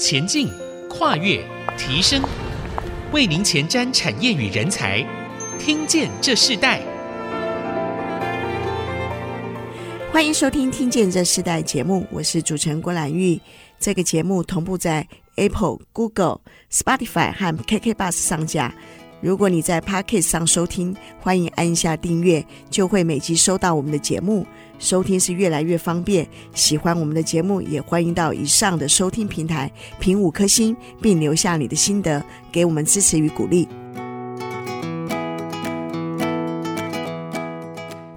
前进、跨越、提升，为您前瞻产业与人才。听见这世代，欢迎收听《听见这世代》节目，我是主持人郭兰玉。这个节目同步在 Apple、Google、Spotify 和 KK Bus 上架。如果你在 Podcast 上收听，欢迎按下订阅，就会每集收到我们的节目。收听是越来越方便。喜欢我们的节目，也欢迎到以上的收听平台评五颗星，并留下你的心得，给我们支持与鼓励。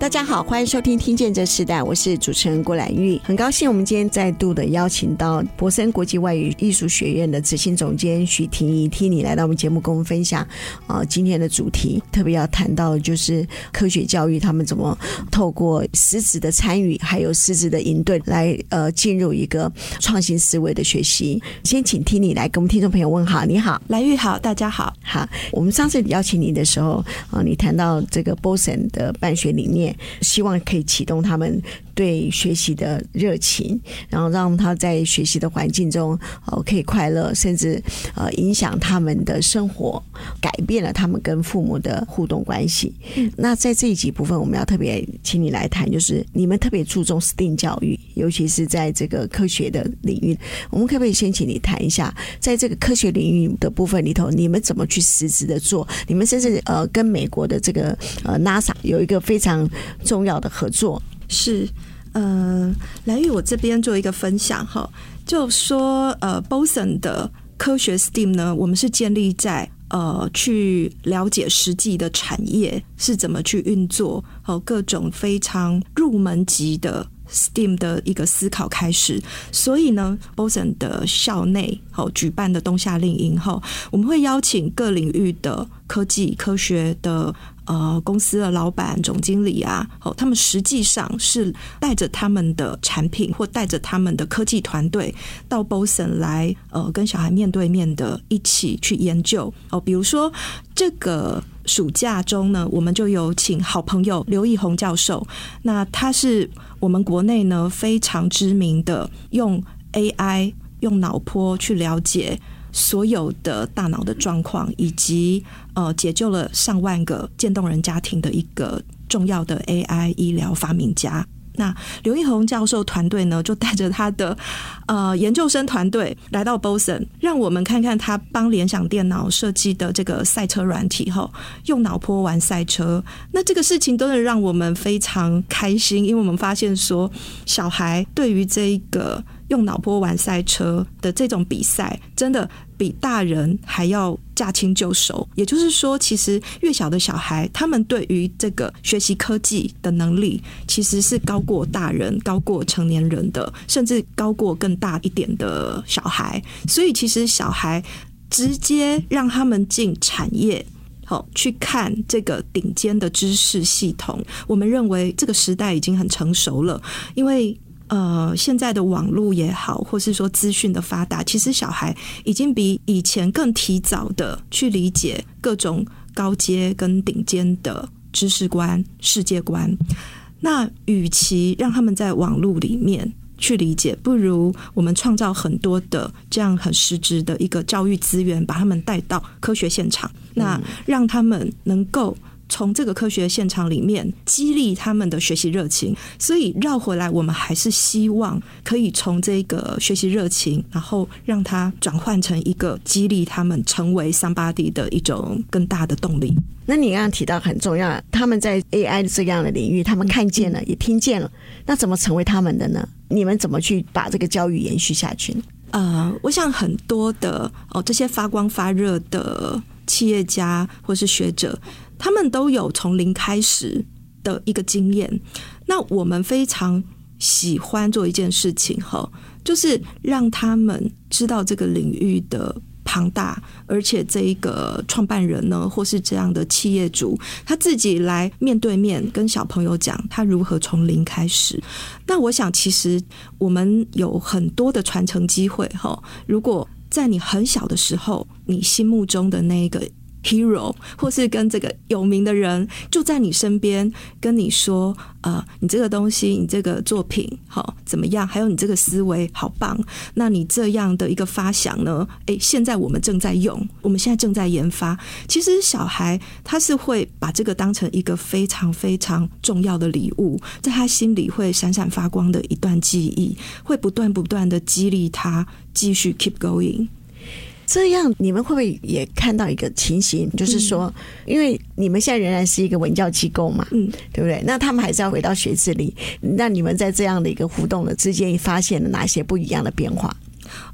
大家好，欢迎收听《听见这时代》，我是主持人郭兰玉。很高兴我们今天再度的邀请到博森国际外语艺术学院的执行总监徐婷宜 Tinny 来到我们节目，跟我们分享啊、呃、今天的主题。特别要谈到就是科学教育，他们怎么透过实质的参与，还有实质的营队，来呃进入一个创新思维的学习。先请 Tinny 来跟我们听众朋友问好，你好，兰玉好，大家好。好，我们上次邀请你的时候啊、呃，你谈到这个 BOSON 的办学理念。希望可以启动他们对学习的热情，然后让他在学习的环境中哦可以快乐，甚至呃影响他们的生活，改变了他们跟父母的互动关系。嗯、那在这一集部分，我们要特别请你来谈，就是你们特别注重 STEAM 教育，尤其是在这个科学的领域。我们可不可以先请你谈一下，在这个科学领域的部分里头，你们怎么去实质的做？你们甚至呃跟美国的这个呃 NASA 有一个非常重要的合作。是，呃，兰玉，我这边做一个分享哈，就说呃，BOSON 的科学 STEAM 呢，我们是建立在呃，去了解实际的产业是怎么去运作，和各种非常入门级的 STEAM 的一个思考开始。所以呢，BOSON 的校内好举办的冬夏令营后，我们会邀请各领域的科技科学的。呃，公司的老板、总经理啊，哦，他们实际上是带着他们的产品或带着他们的科技团队到 BOSON 来，呃，跟小孩面对面的一起去研究。哦，比如说这个暑假中呢，我们就有请好朋友刘奕宏教授，那他是我们国内呢非常知名的用 AI 用脑波去了解。所有的大脑的状况，以及呃解救了上万个渐冻人家庭的一个重要的 AI 医疗发明家。那刘奕宏教授团队呢，就带着他的呃研究生团队来到 BOSON，让我们看看他帮联想电脑设计的这个赛车软体后，用脑波玩赛车。那这个事情都能让我们非常开心，因为我们发现说，小孩对于这一个。用脑波玩赛车的这种比赛，真的比大人还要驾轻就熟。也就是说，其实越小的小孩，他们对于这个学习科技的能力，其实是高过大人、高过成年人的，甚至高过更大一点的小孩。所以，其实小孩直接让他们进产业，好去看这个顶尖的知识系统。我们认为这个时代已经很成熟了，因为。呃，现在的网络也好，或是说资讯的发达，其实小孩已经比以前更提早的去理解各种高阶跟顶尖的知识观、世界观。那与其让他们在网络里面去理解，不如我们创造很多的这样很实质的一个教育资源，把他们带到科学现场，那让他们能够。从这个科学现场里面激励他们的学习热情，所以绕回来，我们还是希望可以从这个学习热情，然后让它转换成一个激励他们成为 somebody 的一种更大的动力。那你刚刚提到很重要，他们在 AI 这样的领域，他们看见了，也听见了，那怎么成为他们的呢？你们怎么去把这个教育延续下去呢？呃，我想很多的哦，这些发光发热的企业家或是学者。他们都有从零开始的一个经验，那我们非常喜欢做一件事情哈，就是让他们知道这个领域的庞大，而且这一个创办人呢，或是这样的企业主，他自己来面对面跟小朋友讲他如何从零开始。那我想，其实我们有很多的传承机会哈。如果在你很小的时候，你心目中的那个。hero，或是跟这个有名的人就在你身边跟你说，呃，你这个东西，你这个作品好怎么样？还有你这个思维好棒。那你这样的一个发想呢？诶，现在我们正在用，我们现在正在研发。其实小孩他是会把这个当成一个非常非常重要的礼物，在他心里会闪闪发光的一段记忆，会不断不断的激励他继续 keep going。这样你们会不会也看到一个情形，就是说，因为你们现在仍然是一个文教机构嘛，嗯，对不对？那他们还是要回到学制里。那你们在这样的一个互动的之间，发现了哪些不一样的变化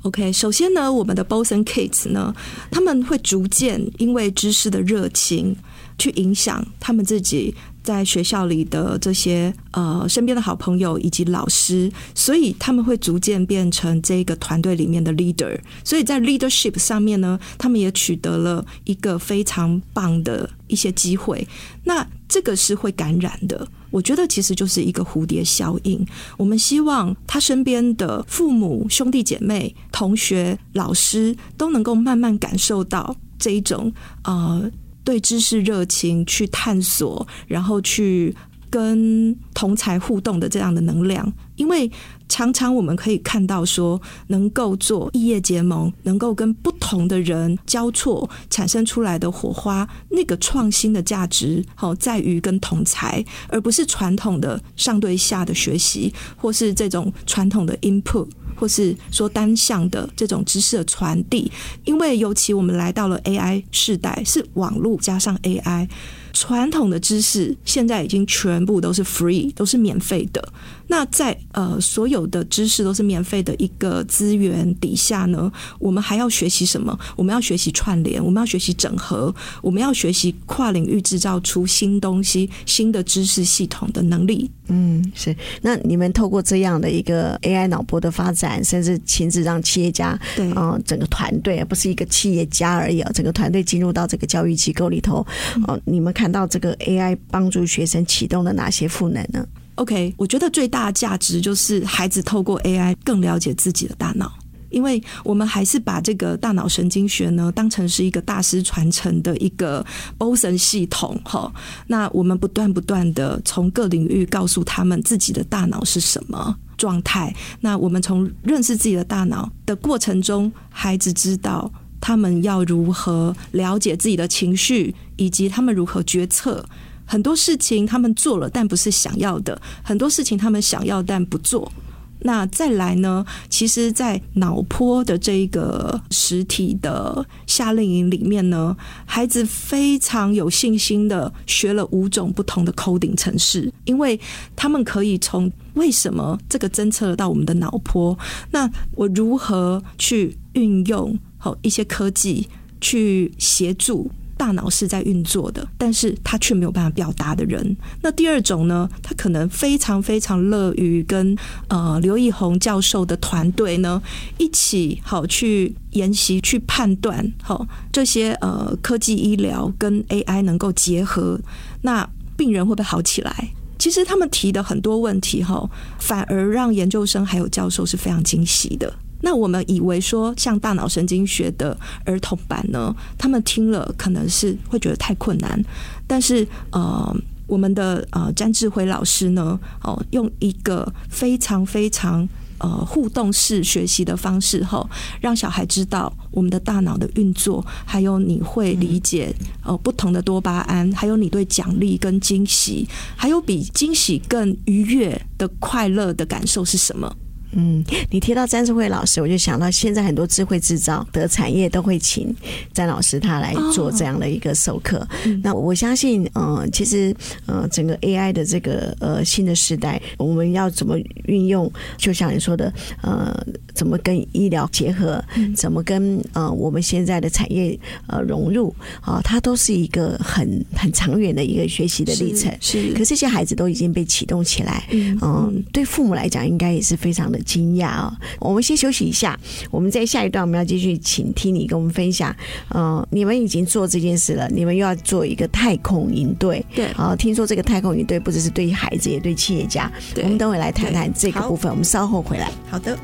？OK，首先呢，我们的 Boys and Kids 呢，他们会逐渐因为知识的热情去影响他们自己。在学校里的这些呃身边的好朋友以及老师，所以他们会逐渐变成这个团队里面的 leader。所以在 leadership 上面呢，他们也取得了一个非常棒的一些机会。那这个是会感染的，我觉得其实就是一个蝴蝶效应。我们希望他身边的父母、兄弟姐妹、同学、老师都能够慢慢感受到这一种呃。对知识热情去探索，然后去跟同才互动的这样的能量，因为常常我们可以看到说，能够做异业结盟，能够跟不同的人交错产生出来的火花，那个创新的价值，好在于跟同才，而不是传统的上对下的学习，或是这种传统的 input。或是说单向的这种知识的传递，因为尤其我们来到了 AI 时代，是网络加上 AI。传统的知识现在已经全部都是 free，都是免费的。那在呃所有的知识都是免费的一个资源底下呢，我们还要学习什么？我们要学习串联，我们要学习整合，我们要学习跨领域制造出新东西、新的知识系统的能力。嗯，是。那你们透过这样的一个 AI 脑波的发展，甚至亲自让企业家对啊、呃，整个团队而不是一个企业家而已啊，整个团队进入到这个教育机构里头哦、嗯呃，你们看到这个 AI 帮助学生启动了哪些赋能呢？OK，我觉得最大的价值就是孩子透过 AI 更了解自己的大脑，因为我们还是把这个大脑神经学呢当成是一个大师传承的一个 Boson 系统哈。那我们不断不断的从各领域告诉他们自己的大脑是什么状态。那我们从认识自己的大脑的过程中，孩子知道。他们要如何了解自己的情绪，以及他们如何决策？很多事情他们做了，但不是想要的；很多事情他们想要，但不做。那再来呢？其实，在脑波的这一个实体的夏令营里面呢，孩子非常有信心的学了五种不同的 coding 程式，因为他们可以从为什么这个侦测到我们的脑波，那我如何去运用？好，一些科技去协助大脑是在运作的，但是他却没有办法表达的人。那第二种呢，他可能非常非常乐于跟呃刘奕宏教授的团队呢一起好去研习、去判断，好这些呃科技医疗跟 AI 能够结合，那病人会不会好起来？其实他们提的很多问题哈，反而让研究生还有教授是非常惊喜的。那我们以为说，像大脑神经学的儿童版呢，他们听了可能是会觉得太困难。但是呃，我们的呃詹志辉老师呢，哦，用一个非常非常呃互动式学习的方式，后，让小孩知道我们的大脑的运作，还有你会理解呃不同的多巴胺，还有你对奖励跟惊喜，还有比惊喜更愉悦的快乐的感受是什么？嗯，你提到詹志慧老师，我就想到现在很多智慧制造的产业都会请詹老师他来做这样的一个授课。哦、那我相信，嗯、呃，其实，呃，整个 AI 的这个呃新的时代，我们要怎么运用？就像你说的，呃，怎么跟医疗结合？怎么跟呃我们现在的产业呃融入？啊、呃，它都是一个很很长远的一个学习的历程。是，是可这些孩子都已经被启动起来。嗯、呃，对父母来讲，应该也是非常的。惊讶啊！我们先休息一下，我们在下一段我们要继续请 Tini 跟我们分享。嗯、呃，你们已经做这件事了，你们又要做一个太空营队。对，啊，听说这个太空营队不只是对于孩子，也对企业家。对，我们等会来谈谈这个部分。我们稍后回来。好的。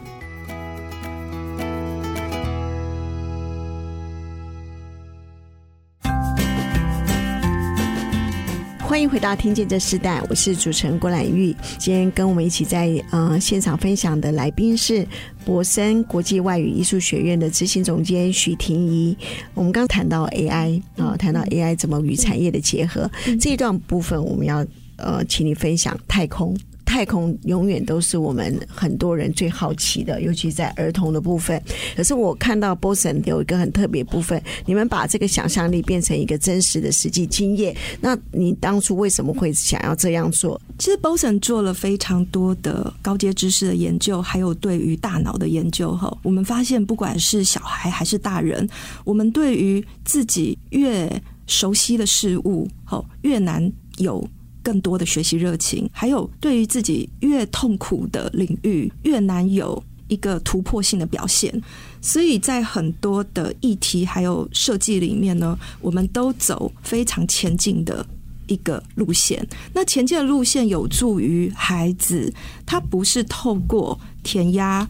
欢迎回到《听见这时代》，我是主持人郭兰玉。今天跟我们一起在呃现场分享的来宾是博森国际外语艺术学院的执行总监许婷怡。我们刚谈到 AI 啊、呃，谈到 AI 怎么与产业的结合，这一段部分我们要呃，请你分享太空。太空永远都是我们很多人最好奇的，尤其在儿童的部分。可是我看到 Boson 有一个很特别部分，你们把这个想象力变成一个真实的实际经验。那你当初为什么会想要这样做？其实 Boson 做了非常多的高阶知识的研究，还有对于大脑的研究。哈，我们发现不管是小孩还是大人，我们对于自己越熟悉的事物，好越难有。更多的学习热情，还有对于自己越痛苦的领域，越难有一个突破性的表现。所以在很多的议题还有设计里面呢，我们都走非常前进的一个路线。那前进的路线有助于孩子，他不是透过填鸭。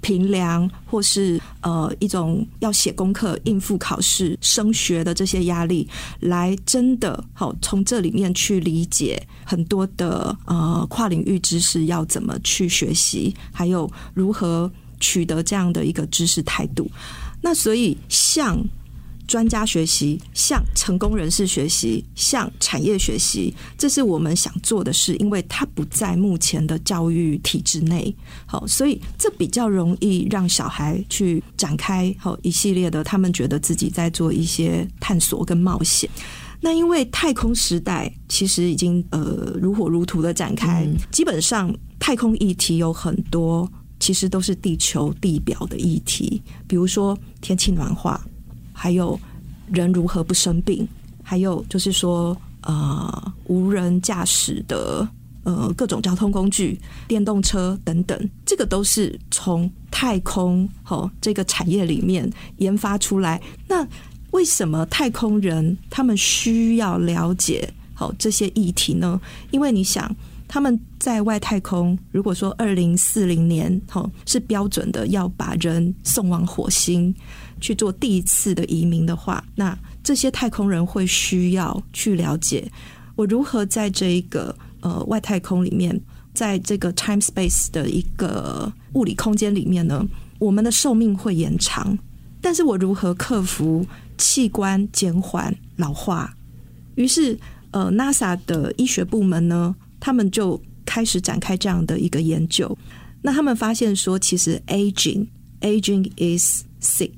评量或是呃一种要写功课、应付考试、升学的这些压力，来真的好从这里面去理解很多的呃跨领域知识要怎么去学习，还有如何取得这样的一个知识态度。那所以像。专家学习，向成功人士学习，向产业学习，这是我们想做的事，因为它不在目前的教育体制内。好，所以这比较容易让小孩去展开好一系列的，他们觉得自己在做一些探索跟冒险。那因为太空时代其实已经呃如火如荼的展开，嗯、基本上太空议题有很多，其实都是地球地表的议题，比如说天气暖化。还有人如何不生病？还有就是说，呃，无人驾驶的呃各种交通工具、电动车等等，这个都是从太空哦这个产业里面研发出来。那为什么太空人他们需要了解好这些议题呢？因为你想，他们在外太空，如果说二零四零年哦是标准的要把人送往火星。去做第一次的移民的话，那这些太空人会需要去了解我如何在这一个呃外太空里面，在这个 time space 的一个物理空间里面呢，我们的寿命会延长，但是我如何克服器官减缓老化？于是呃 NASA 的医学部门呢，他们就开始展开这样的一个研究。那他们发现说，其实 aging aging is sick。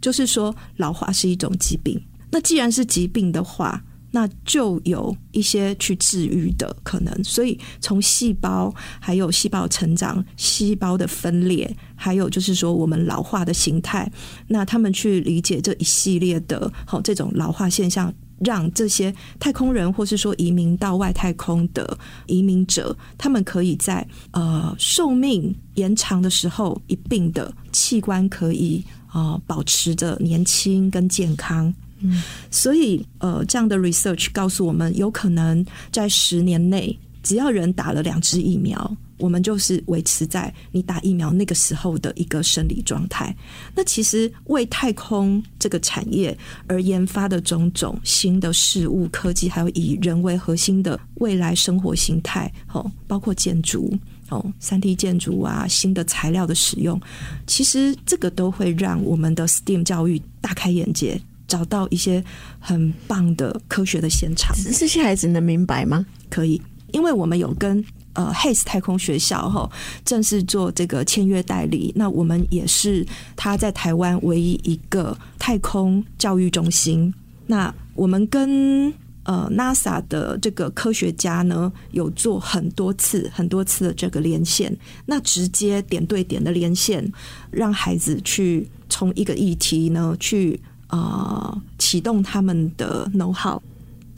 就是说，老化是一种疾病。那既然是疾病的话，那就有一些去治愈的可能。所以，从细胞，还有细胞成长、细胞的分裂，还有就是说我们老化的形态，那他们去理解这一系列的好这种老化现象，让这些太空人，或是说移民到外太空的移民者，他们可以在呃寿命延长的时候，一并的器官可以。啊、呃，保持着年轻跟健康，嗯，所以呃，这样的 research 告诉我们，有可能在十年内，只要人打了两支疫苗，我们就是维持在你打疫苗那个时候的一个生理状态。那其实为太空这个产业而研发的种种新的事物、科技，还有以人为核心的未来生活形态，哦，包括建筑。哦，三 D 建筑啊，新的材料的使用，其实这个都会让我们的 STEAM 教育大开眼界，找到一些很棒的科学的现场。这些孩子能明白吗？可以，因为我们有跟呃，Hays 太空学校哈正式做这个签约代理，那我们也是他在台湾唯一一个太空教育中心。那我们跟呃，NASA 的这个科学家呢，有做很多次、很多次的这个连线，那直接点对点的连线，让孩子去从一个议题呢，去呃启动他们的 know how。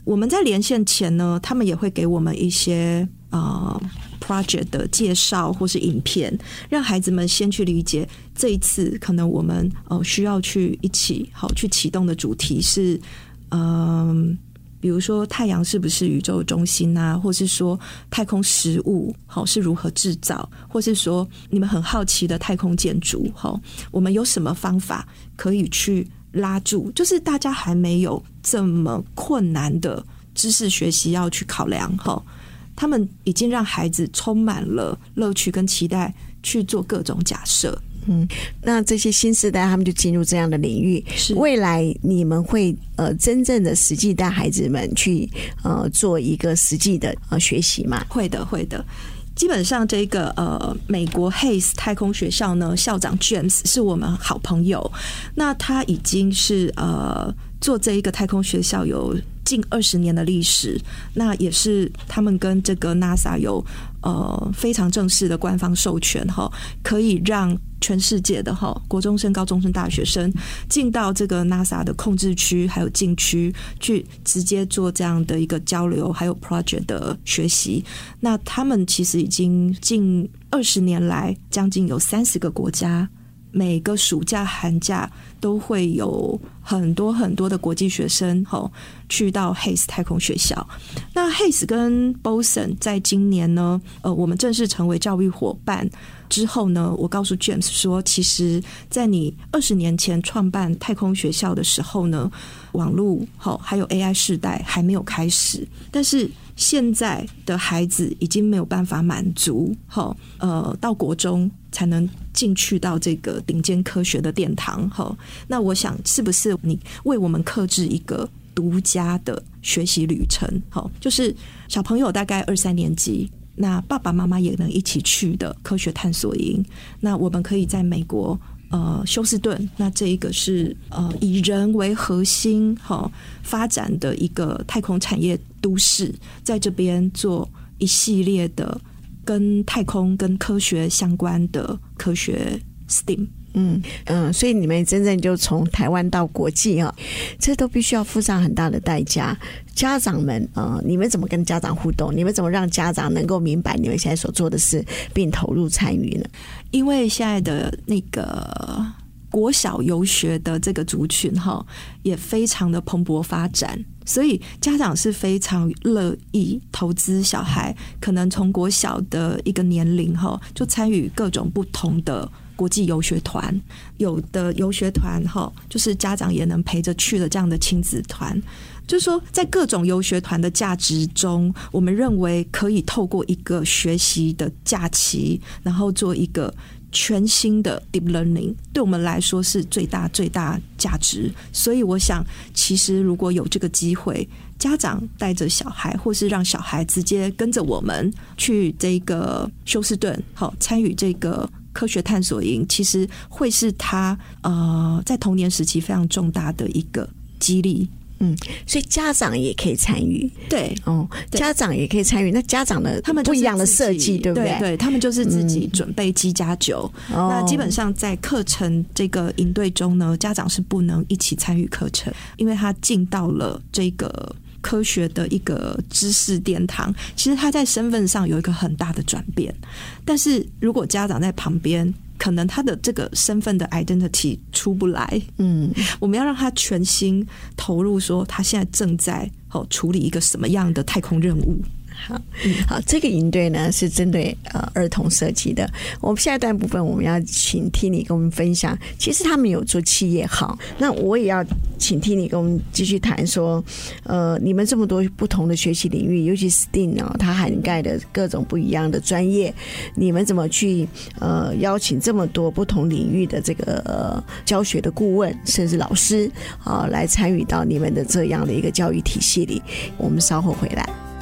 我们在连线前呢，他们也会给我们一些呃 project 的介绍或是影片，让孩子们先去理解这一次可能我们呃需要去一起好去启动的主题是嗯。比如说太阳是不是宇宙中心啊？或是说太空食物好是如何制造？或是说你们很好奇的太空建筑好，我们有什么方法可以去拉住？就是大家还没有这么困难的知识学习要去考量哈，他们已经让孩子充满了乐趣跟期待去做各种假设。嗯，那这些新时代他们就进入这样的领域，是未来你们会呃真正的实际带孩子们去呃做一个实际的呃学习吗？会的，会的。基本上，这个呃，美国 Hayes 太空学校呢，校长 James 是我们好朋友。那他已经是呃做这一个太空学校有近二十年的历史。那也是他们跟这个 NASA 有呃非常正式的官方授权哈，可以让。全世界的哈国中生、高中生、大学生进到这个 NASA 的控制区，还有禁区去直接做这样的一个交流，还有 project 的学习。那他们其实已经近二十年来，将近有三十个国家。每个暑假、寒假都会有很多很多的国际学生吼去到 Hayes 太空学校。那 Hayes 跟 Boson 在今年呢，呃，我们正式成为教育伙伴之后呢，我告诉 James 说，其实，在你二十年前创办太空学校的时候呢，网络吼还有 AI 时代还没有开始，但是现在的孩子已经没有办法满足哈呃，到国中才能。进去到这个顶尖科学的殿堂，哈，那我想是不是你为我们克制一个独家的学习旅程？好，就是小朋友大概二三年级，那爸爸妈妈也能一起去的科学探索营。那我们可以在美国，呃，休斯顿，那这一个是呃以人为核心，哈，发展的一个太空产业都市，在这边做一系列的。跟太空、跟科学相关的科学 STEAM，嗯嗯，所以你们真正就从台湾到国际啊，这都必须要付上很大的代价。家长们啊，你们怎么跟家长互动？你们怎么让家长能够明白你们现在所做的事，并投入参与呢？因为现在的那个国小游学的这个族群哈，也非常的蓬勃发展。所以家长是非常乐意投资小孩，可能从国小的一个年龄哈，就参与各种不同的国际游学团。有的游学团哈，就是家长也能陪着去的这样的亲子团。就是说，在各种游学团的价值中，我们认为可以透过一个学习的假期，然后做一个。全新的 deep learning 对我们来说是最大最大价值，所以我想，其实如果有这个机会，家长带着小孩，或是让小孩直接跟着我们去这个休斯顿，好参与这个科学探索营，其实会是他呃在童年时期非常重大的一个激励。嗯，所以家长也可以参与，对，哦，家长也可以参与。那家长的他们不一样的设计，对不对？对，他们就是自己准备机加酒。嗯、那基本上在课程这个营队中呢，家长是不能一起参与课程，因为他进到了这个科学的一个知识殿堂。其实他在身份上有一个很大的转变，但是如果家长在旁边。可能他的这个身份的 identity 出不来，嗯，我们要让他全心投入，说他现在正在哦处理一个什么样的太空任务。好，好，这个营队呢是针对呃儿童设计的。我们下一段部分我们要请听你跟我们分享，其实他们有做企业号，那我也要请听你跟我们继续谈说，呃，你们这么多不同的学习领域，尤其是 STEAM 呢，它涵盖的各种不一样的专业，你们怎么去呃邀请这么多不同领域的这个、呃、教学的顾问，甚至老师啊、来参与到你们的这样的一个教育体系里？我们稍后回来。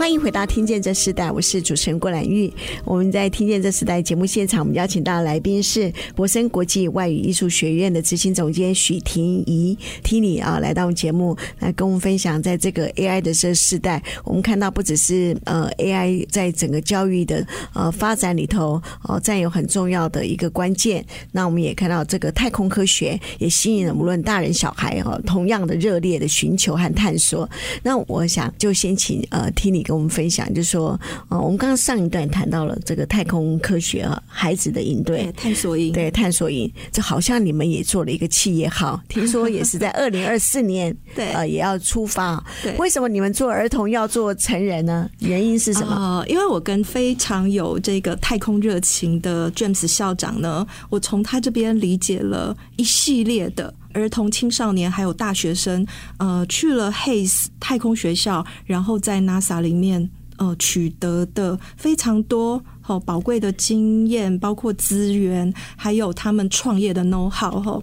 欢迎回到《听见这时代》，我是主持人郭兰玉。我们在《听见这时代》节目现场，我们邀请到的来宾是博森国际外语艺术学院的执行总监许婷怡 Tini 啊，来到我们节目来跟我们分享，在这个 AI 的这个时代，我们看到不只是呃 AI 在整个教育的呃发展里头哦占有很重要的一个关键，那我们也看到这个太空科学也吸引了无论大人小孩哈同样的热烈的寻求和探索。那我想就先请呃 Tini 跟我们分享，就是说，呃，我们刚刚上一段谈到了这个太空科学啊，孩子的营队探索营，对探索营，这好像你们也做了一个企业号，听说也是在二零二四年，对，呃，也要出发。对，为什么你们做儿童要做成人呢？原因是什么？呃，因为我跟非常有这个太空热情的 James 校长呢，我从他这边理解了一系列的。儿童、青少年还有大学生，呃，去了 Hays 太空学校，然后在 NASA 里面，呃，取得的非常多好宝贵的经验，包括资源，还有他们创业的 know how 哈。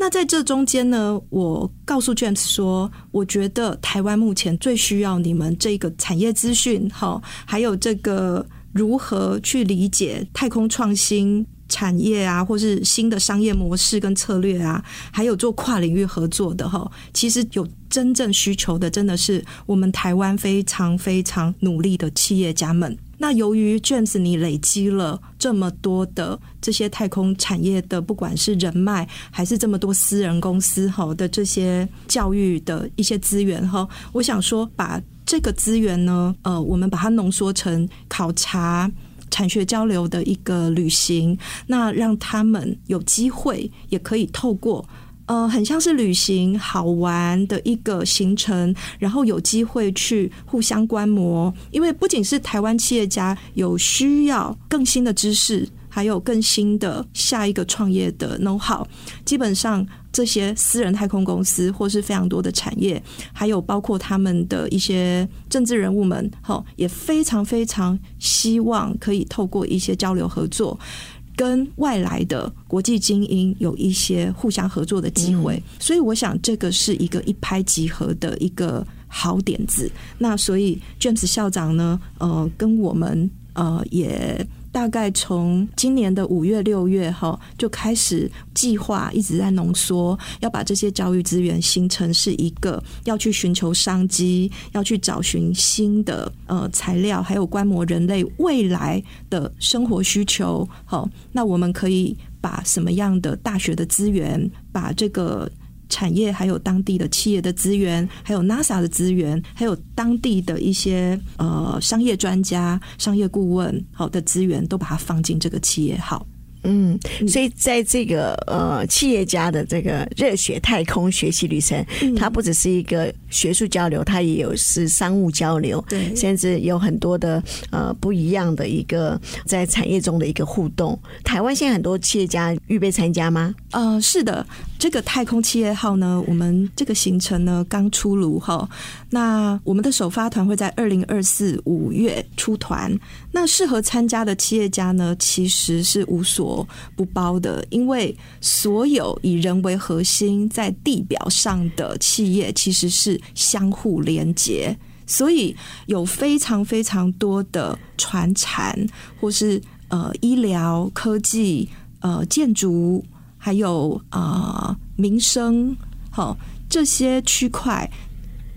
那在这中间呢，我告诉 James 说，我觉得台湾目前最需要你们这个产业资讯，好，还有这个如何去理解太空创新。产业啊，或是新的商业模式跟策略啊，还有做跨领域合作的哈，其实有真正需求的，真的是我们台湾非常非常努力的企业家们。那由于 James 你累积了这么多的这些太空产业的，不管是人脉，还是这么多私人公司哈的这些教育的一些资源哈，我想说把这个资源呢，呃，我们把它浓缩成考察。产学交流的一个旅行，那让他们有机会，也可以透过呃，很像是旅行好玩的一个行程，然后有机会去互相观摩。因为不仅是台湾企业家有需要更新的知识。还有更新的下一个创业的 know how，基本上这些私人太空公司或是非常多的产业，还有包括他们的一些政治人物们，哈，也非常非常希望可以透过一些交流合作，跟外来的国际精英有一些互相合作的机会。嗯。所以我想这个是一个一拍即合的一个好点子。那所以 James 校长呢，呃，跟我们呃也。大概从今年的五月六月哈，就开始计划，一直在浓缩，要把这些教育资源形成是一个要去寻求商机，要去找寻新的呃材料，还有观摩人类未来的生活需求。好，那我们可以把什么样的大学的资源，把这个。产业还有当地的企业的资源，还有 NASA 的资源，还有当地的一些呃商业专家、商业顾问好的资源，都把它放进这个企业号。嗯，所以在这个呃企业家的这个热血太空学习旅程，嗯，它不只是一个学术交流，它也有是商务交流，对，甚至有很多的呃不一样的一个在产业中的一个互动。台湾现在很多企业家预备参加吗？呃，是的，这个太空企业号呢，我们这个行程呢刚出炉哈，那我们的首发团会在二零二四五月出团，那适合参加的企业家呢，其实是无所。不包的，因为所有以人为核心在地表上的企业其实是相互连接，所以有非常非常多的传产或是呃医疗科技呃建筑还有啊、呃、民生好这些区块。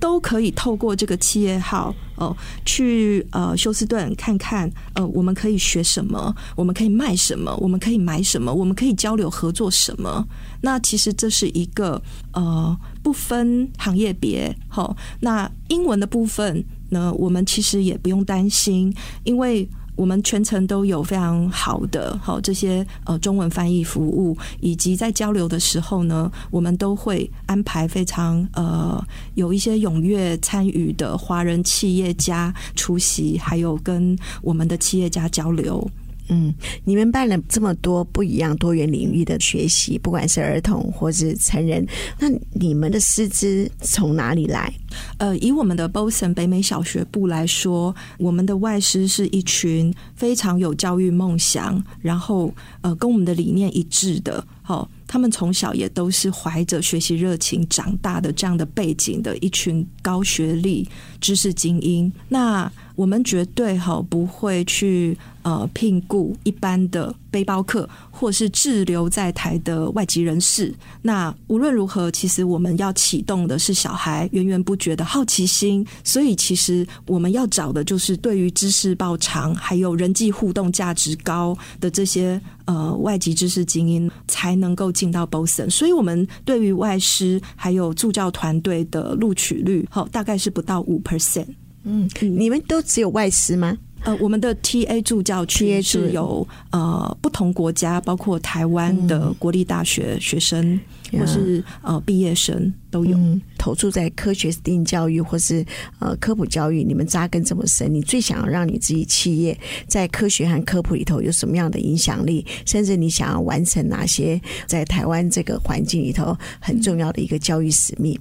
都可以透过这个企业号哦，去呃休斯顿看看呃，我们可以学什么，我们可以卖什么，我们可以买什么，我们可以交流合作什么。那其实这是一个呃不分行业别，好，那英文的部分呢，我们其实也不用担心，因为。我们全程都有非常好的好这些呃中文翻译服务，以及在交流的时候呢，我们都会安排非常呃有一些踊跃参与的华人企业家出席，还有跟我们的企业家交流。嗯，你们办了这么多不一样多元领域的学习，不管是儿童或是成人，那你们的师资从哪里来？呃，以我们的 Boson 北美小学部来说，我们的外师是一群非常有教育梦想，然后呃跟我们的理念一致的，好，他们从小也都是怀着学习热情长大的这样的背景的一群高学历知识精英。那我们绝对好不会去。呃，聘雇一般的背包客，或是滞留在台的外籍人士。那无论如何，其实我们要启动的是小孩源源不绝的好奇心。所以，其实我们要找的就是对于知识爆长，还有人际互动价值高的这些呃外籍知识精英，才能够进到 Boson。所以，我们对于外师还有助教团队的录取率，好，大概是不到五 percent。嗯，你们都只有外师吗？呃，我们的 TA 助教区是有呃不同国家，包括台湾的国立大学学生，嗯、或是呃毕业生都有、嗯、投注在科学 STEAM 教育或是呃科普教育。你们扎根这么深，你最想要让你自己企业在科学和科普里头有什么样的影响力？甚至你想要完成哪些在台湾这个环境里头很重要的一个教育使命？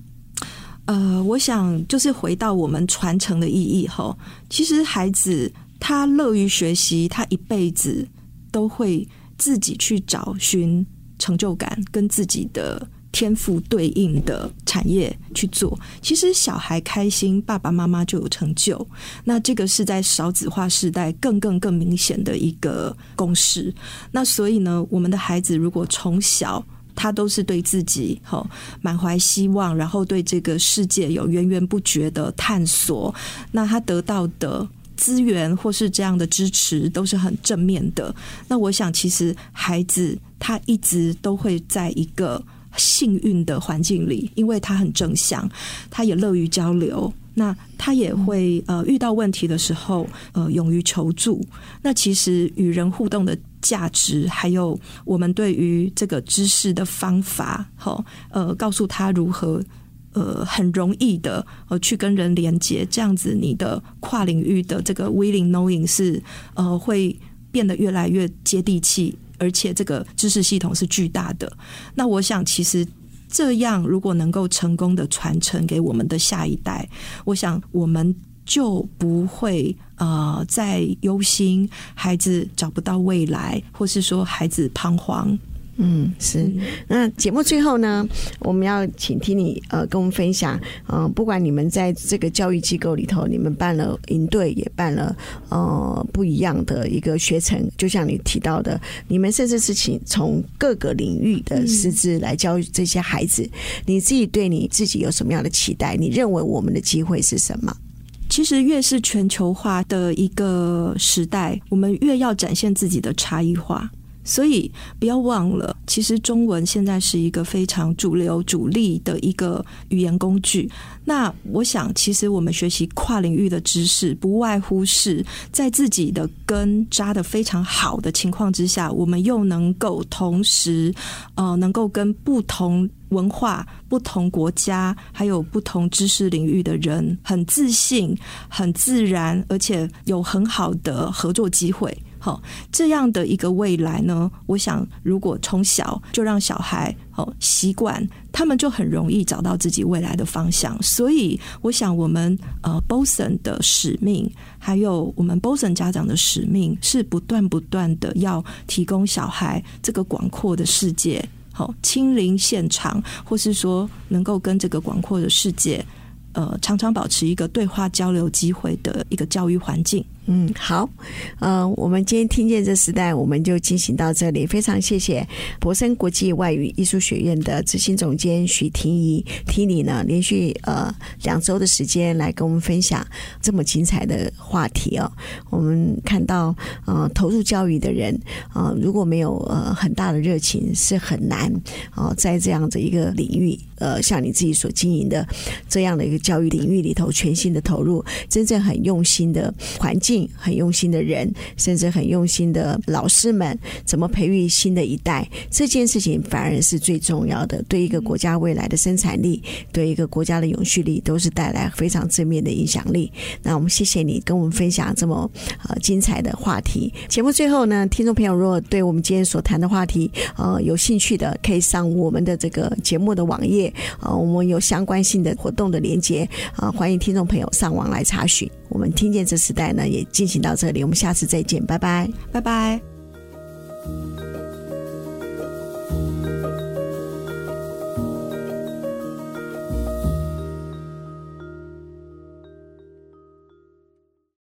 呃，我想就是回到我们传承的意义后，其实孩子。他乐于学习，他一辈子都会自己去找寻成就感，跟自己的天赋对应的产业去做。其实小孩开心，爸爸妈妈就有成就。那这个是在少子化时代更更更明显的一个公式。那所以呢，我们的孩子如果从小他都是对自己好满怀希望，然后对这个世界有源源不绝的探索，那他得到的。资源或是这样的支持都是很正面的。那我想，其实孩子他一直都会在一个幸运的环境里，因为他很正向，他也乐于交流。那他也会呃遇到问题的时候呃勇于求助。那其实与人互动的价值，还有我们对于这个知识的方法，好呃告诉他如何。呃，很容易的呃，去跟人连接，这样子你的跨领域的这个 willing knowing 是呃，会变得越来越接地气，而且这个知识系统是巨大的。那我想，其实这样如果能够成功的传承给我们的下一代，我想我们就不会呃再忧心孩子找不到未来，或是说孩子彷徨。嗯，是。那节目最后呢，我们要请听你呃跟我们分享，嗯、不管你们在这个教育机构里头，你们办了营队，也办了呃不一样的一个学程，就像你提到的，你们甚至是请从各个领域的师资来教育这些孩子。你自己对你自己有什么样的期待？你认为我们的机会是什么？其实越是全球化的一个时代，我们越要展现自己的差异化。所以不要忘了，其实中文现在是一个非常主流、主力的一个语言工具。那我想，其实我们学习跨领域的知识，不外乎是在自己的根扎得非常好的情况之下，我们又能够同时，呃，能够跟不同文化、不同国家，还有不同知识领域的人，很自信、很自然，而且有很好的合作机会。好，这样的一个未来呢，我想如果从小就让小孩好习惯，他们就很容易找到自己未来的方向。所以，我想我们呃 BOSON 的使命，还有我们 BOSON 家长的使命，是不断不断的要提供小孩这个广阔的世界，好亲临现场，或是说能够跟这个广阔的世界，呃，常常保持一个对话交流机会的一个教育环境。嗯，好，呃，我们今天听见这时代，我们就进行到这里。非常谢谢博生国际外语艺术学院的执行总监许婷宜听你呢，连续呃两周的时间来跟我们分享这么精彩的话题哦。我们看到呃投入教育的人啊、呃，如果没有呃很大的热情，是很难啊、呃、在这样的一个领域呃像你自己所经营的这样的一个教育领域里头全心的投入，真正很用心的环境。很用心的人，甚至很用心的老师们，怎么培育新的一代？这件事情反而是最重要的，对一个国家未来的生产力，对一个国家的永续力，都是带来非常正面的影响力。那我们谢谢你跟我们分享这么呃精彩的话题。节目最后呢，听众朋友如果对我们今天所谈的话题呃有兴趣的，可以上我们的这个节目的网页啊、呃，我们有相关性的活动的连接啊、呃，欢迎听众朋友上网来查询。我们听见这时代呢，也进行到这里，我们下次再见，拜拜，拜拜。